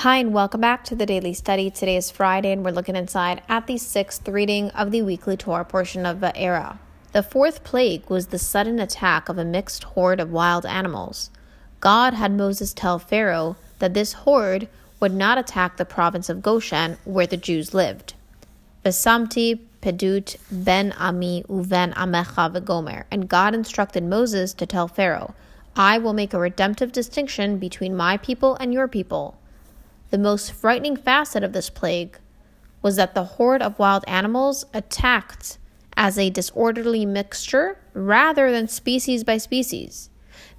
Hi, and welcome back to the Daily Study. Today is Friday, and we're looking inside at the sixth reading of the weekly Torah portion of Vaera. The fourth plague was the sudden attack of a mixed horde of wild animals. God had Moses tell Pharaoh that this horde would not attack the province of Goshen, where the Jews lived. Besamti pedut ben ami uven amecha v'gomer. And God instructed Moses to tell Pharaoh, I will make a redemptive distinction between my people and your people. The most frightening facet of this plague was that the horde of wild animals attacked as a disorderly mixture rather than species by species.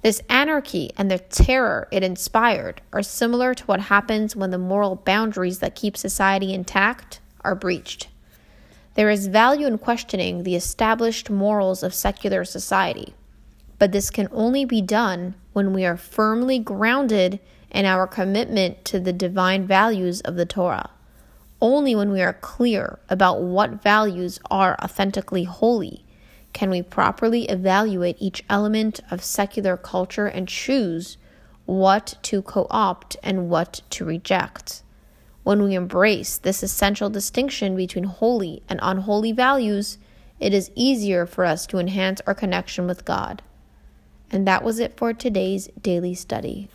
This anarchy and the terror it inspired are similar to what happens when the moral boundaries that keep society intact are breached. There is value in questioning the established morals of secular society, but this can only be done when we are firmly grounded in our commitment to the divine values of the Torah. Only when we are clear about what values are authentically holy can we properly evaluate each element of secular culture and choose what to co opt and what to reject. When we embrace this essential distinction between holy and unholy values, it is easier for us to enhance our connection with God. And that was it for today's daily study.